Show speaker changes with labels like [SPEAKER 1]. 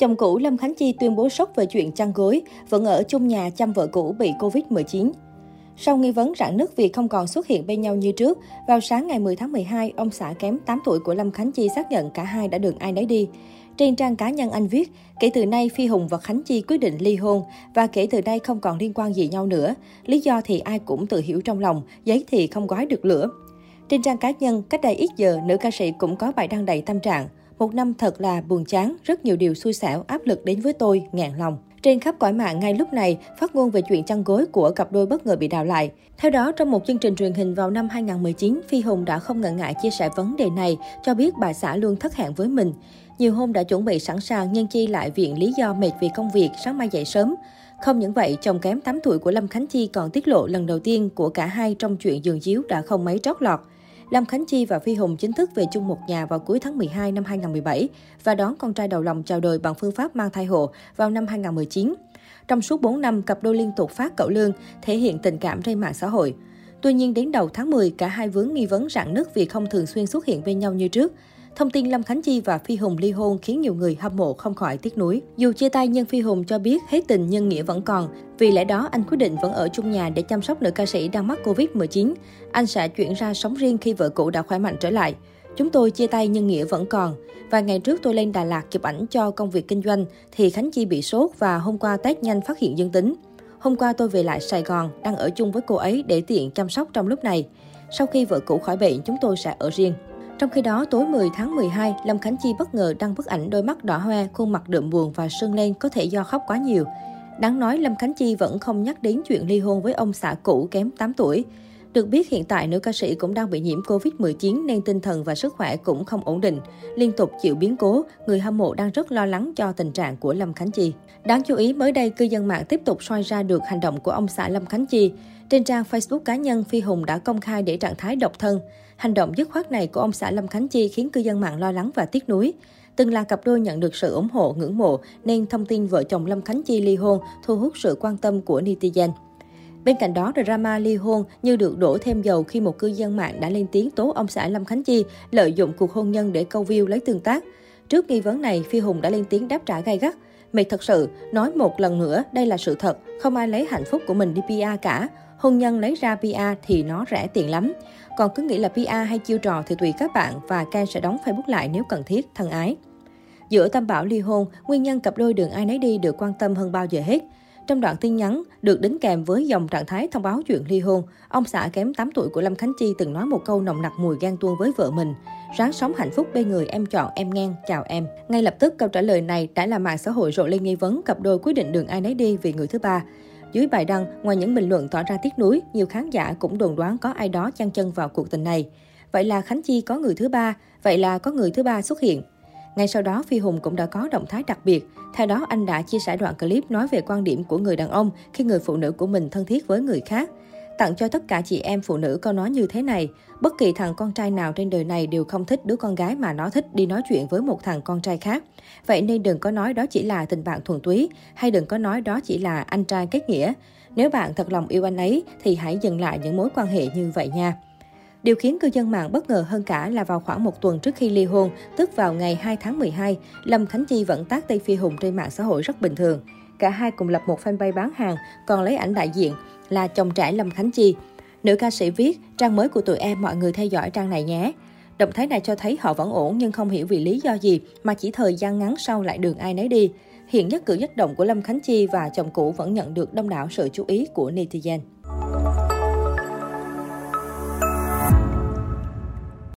[SPEAKER 1] Chồng cũ Lâm Khánh Chi tuyên bố sốc về chuyện chăn gối, vẫn ở chung nhà chăm vợ cũ bị Covid-19. Sau nghi vấn rạn nứt vì không còn xuất hiện bên nhau như trước, vào sáng ngày 10 tháng 12, ông xã kém 8 tuổi của Lâm Khánh Chi xác nhận cả hai đã được ai nấy đi. Trên trang cá nhân anh viết, kể từ nay Phi Hùng và Khánh Chi quyết định ly hôn và kể từ nay không còn liên quan gì nhau nữa. Lý do thì ai cũng tự hiểu trong lòng, giấy thì không gói được lửa. Trên trang cá nhân, cách đây ít giờ, nữ ca sĩ cũng có bài đăng đầy tâm trạng. Một năm thật là buồn chán, rất nhiều điều xui xẻo, áp lực đến với tôi, ngàn lòng. Trên khắp cõi mạng ngay lúc này, phát ngôn về chuyện chăn gối của cặp đôi bất ngờ bị đào lại. Theo đó, trong một chương trình truyền hình vào năm 2019, Phi Hùng đã không ngần ngại chia sẻ vấn đề này, cho biết bà xã luôn thất hẹn với mình. Nhiều hôm đã chuẩn bị sẵn sàng nhưng Chi lại viện lý do mệt vì công việc, sáng mai dậy sớm. Không những vậy, chồng kém 8 tuổi của Lâm Khánh Chi còn tiết lộ lần đầu tiên của cả hai trong chuyện giường chiếu đã không mấy trót lọt. Lâm Khánh Chi và Phi Hùng chính thức về chung một nhà vào cuối tháng 12 năm 2017 và đón con trai đầu lòng chào đời bằng phương pháp mang thai hộ vào năm 2019. Trong suốt 4 năm, cặp đôi liên tục phát cậu lương, thể hiện tình cảm trên mạng xã hội. Tuy nhiên, đến đầu tháng 10, cả hai vướng nghi vấn rạn nứt vì không thường xuyên xuất hiện bên nhau như trước. Thông tin Lâm Khánh Chi và Phi Hùng ly hôn khiến nhiều người hâm mộ không khỏi tiếc nuối. Dù chia tay nhưng Phi Hùng cho biết hết tình nhưng nghĩa vẫn còn. Vì lẽ đó anh quyết định vẫn ở chung nhà để chăm sóc nữ ca sĩ đang mắc Covid-19. Anh sẽ chuyển ra sống riêng khi vợ cũ đã khỏe mạnh trở lại. Chúng tôi chia tay nhưng nghĩa vẫn còn. Vài ngày trước tôi lên Đà Lạt chụp ảnh cho công việc kinh doanh thì Khánh Chi bị sốt và hôm qua test nhanh phát hiện dương tính. Hôm qua tôi về lại Sài Gòn, đang ở chung với cô ấy để tiện chăm sóc trong lúc này. Sau khi vợ cũ khỏi bệnh, chúng tôi sẽ ở riêng. Trong khi đó, tối 10 tháng 12, Lâm Khánh Chi bất ngờ đăng bức ảnh đôi mắt đỏ hoe, khuôn mặt đượm buồn và sưng lên có thể do khóc quá nhiều. Đáng nói, Lâm Khánh Chi vẫn không nhắc đến chuyện ly hôn với ông xã cũ kém 8 tuổi. Được biết hiện tại nữ ca sĩ cũng đang bị nhiễm Covid-19 nên tinh thần và sức khỏe cũng không ổn định. Liên tục chịu biến cố, người hâm mộ đang rất lo lắng cho tình trạng của Lâm Khánh Chi. Đáng chú ý mới đây cư dân mạng tiếp tục soi ra được hành động của ông xã Lâm Khánh Chi. Trên trang Facebook cá nhân, Phi Hùng đã công khai để trạng thái độc thân. Hành động dứt khoát này của ông xã Lâm Khánh Chi khiến cư dân mạng lo lắng và tiếc nuối. Từng là cặp đôi nhận được sự ủng hộ, ngưỡng mộ, nên thông tin vợ chồng Lâm Khánh Chi ly hôn thu hút sự quan tâm của netizen. Bên cạnh đó, drama ly hôn như được đổ thêm dầu khi một cư dân mạng đã lên tiếng tố ông xã Lâm Khánh Chi lợi dụng cuộc hôn nhân để câu view lấy tương tác. Trước nghi vấn này, Phi Hùng đã lên tiếng đáp trả gay gắt. Mệt thật sự, nói một lần nữa, đây là sự thật, không ai lấy hạnh phúc của mình đi PR cả. Hôn nhân lấy ra PR thì nó rẻ tiền lắm. Còn cứ nghĩ là PR hay chiêu trò thì tùy các bạn và Ken sẽ đóng Facebook lại nếu cần thiết, thân ái. Giữa tâm bảo ly hôn, nguyên nhân cặp đôi đường ai nấy đi được quan tâm hơn bao giờ hết. Trong đoạn tin nhắn được đính kèm với dòng trạng thái thông báo chuyện ly hôn, ông xã kém 8 tuổi của Lâm Khánh Chi từng nói một câu nồng nặc mùi gan tuông với vợ mình. Ráng sống hạnh phúc bên người em chọn em ngang, chào em. Ngay lập tức câu trả lời này đã làm mạng xã hội rộ lên nghi vấn cặp đôi quyết định đường ai nấy đi vì người thứ ba. Dưới bài đăng, ngoài những bình luận tỏ ra tiếc nuối, nhiều khán giả cũng đồn đoán có ai đó chăn chân vào cuộc tình này. Vậy là Khánh Chi có người thứ ba, vậy là có người thứ ba xuất hiện. Ngay sau đó, Phi Hùng cũng đã có động thái đặc biệt. Theo đó, anh đã chia sẻ đoạn clip nói về quan điểm của người đàn ông khi người phụ nữ của mình thân thiết với người khác. Tặng cho tất cả chị em phụ nữ câu nói như thế này. Bất kỳ thằng con trai nào trên đời này đều không thích đứa con gái mà nó thích đi nói chuyện với một thằng con trai khác. Vậy nên đừng có nói đó chỉ là tình bạn thuần túy, hay đừng có nói đó chỉ là anh trai kết nghĩa. Nếu bạn thật lòng yêu anh ấy thì hãy dừng lại những mối quan hệ như vậy nha. Điều khiến cư dân mạng bất ngờ hơn cả là vào khoảng một tuần trước khi ly hôn, tức vào ngày 2 tháng 12, Lâm Khánh Chi vẫn tác Tây Phi Hùng trên mạng xã hội rất bình thường. Cả hai cùng lập một fanpage bán hàng, còn lấy ảnh đại diện là chồng trẻ Lâm Khánh Chi. Nữ ca sĩ viết, trang mới của tụi em mọi người theo dõi trang này nhé. Động thái này cho thấy họ vẫn ổn nhưng không hiểu vì lý do gì mà chỉ thời gian ngắn sau lại đường ai nấy đi. Hiện nhất cử nhất động của Lâm Khánh Chi và chồng cũ vẫn nhận được đông đảo sự chú ý của netizen.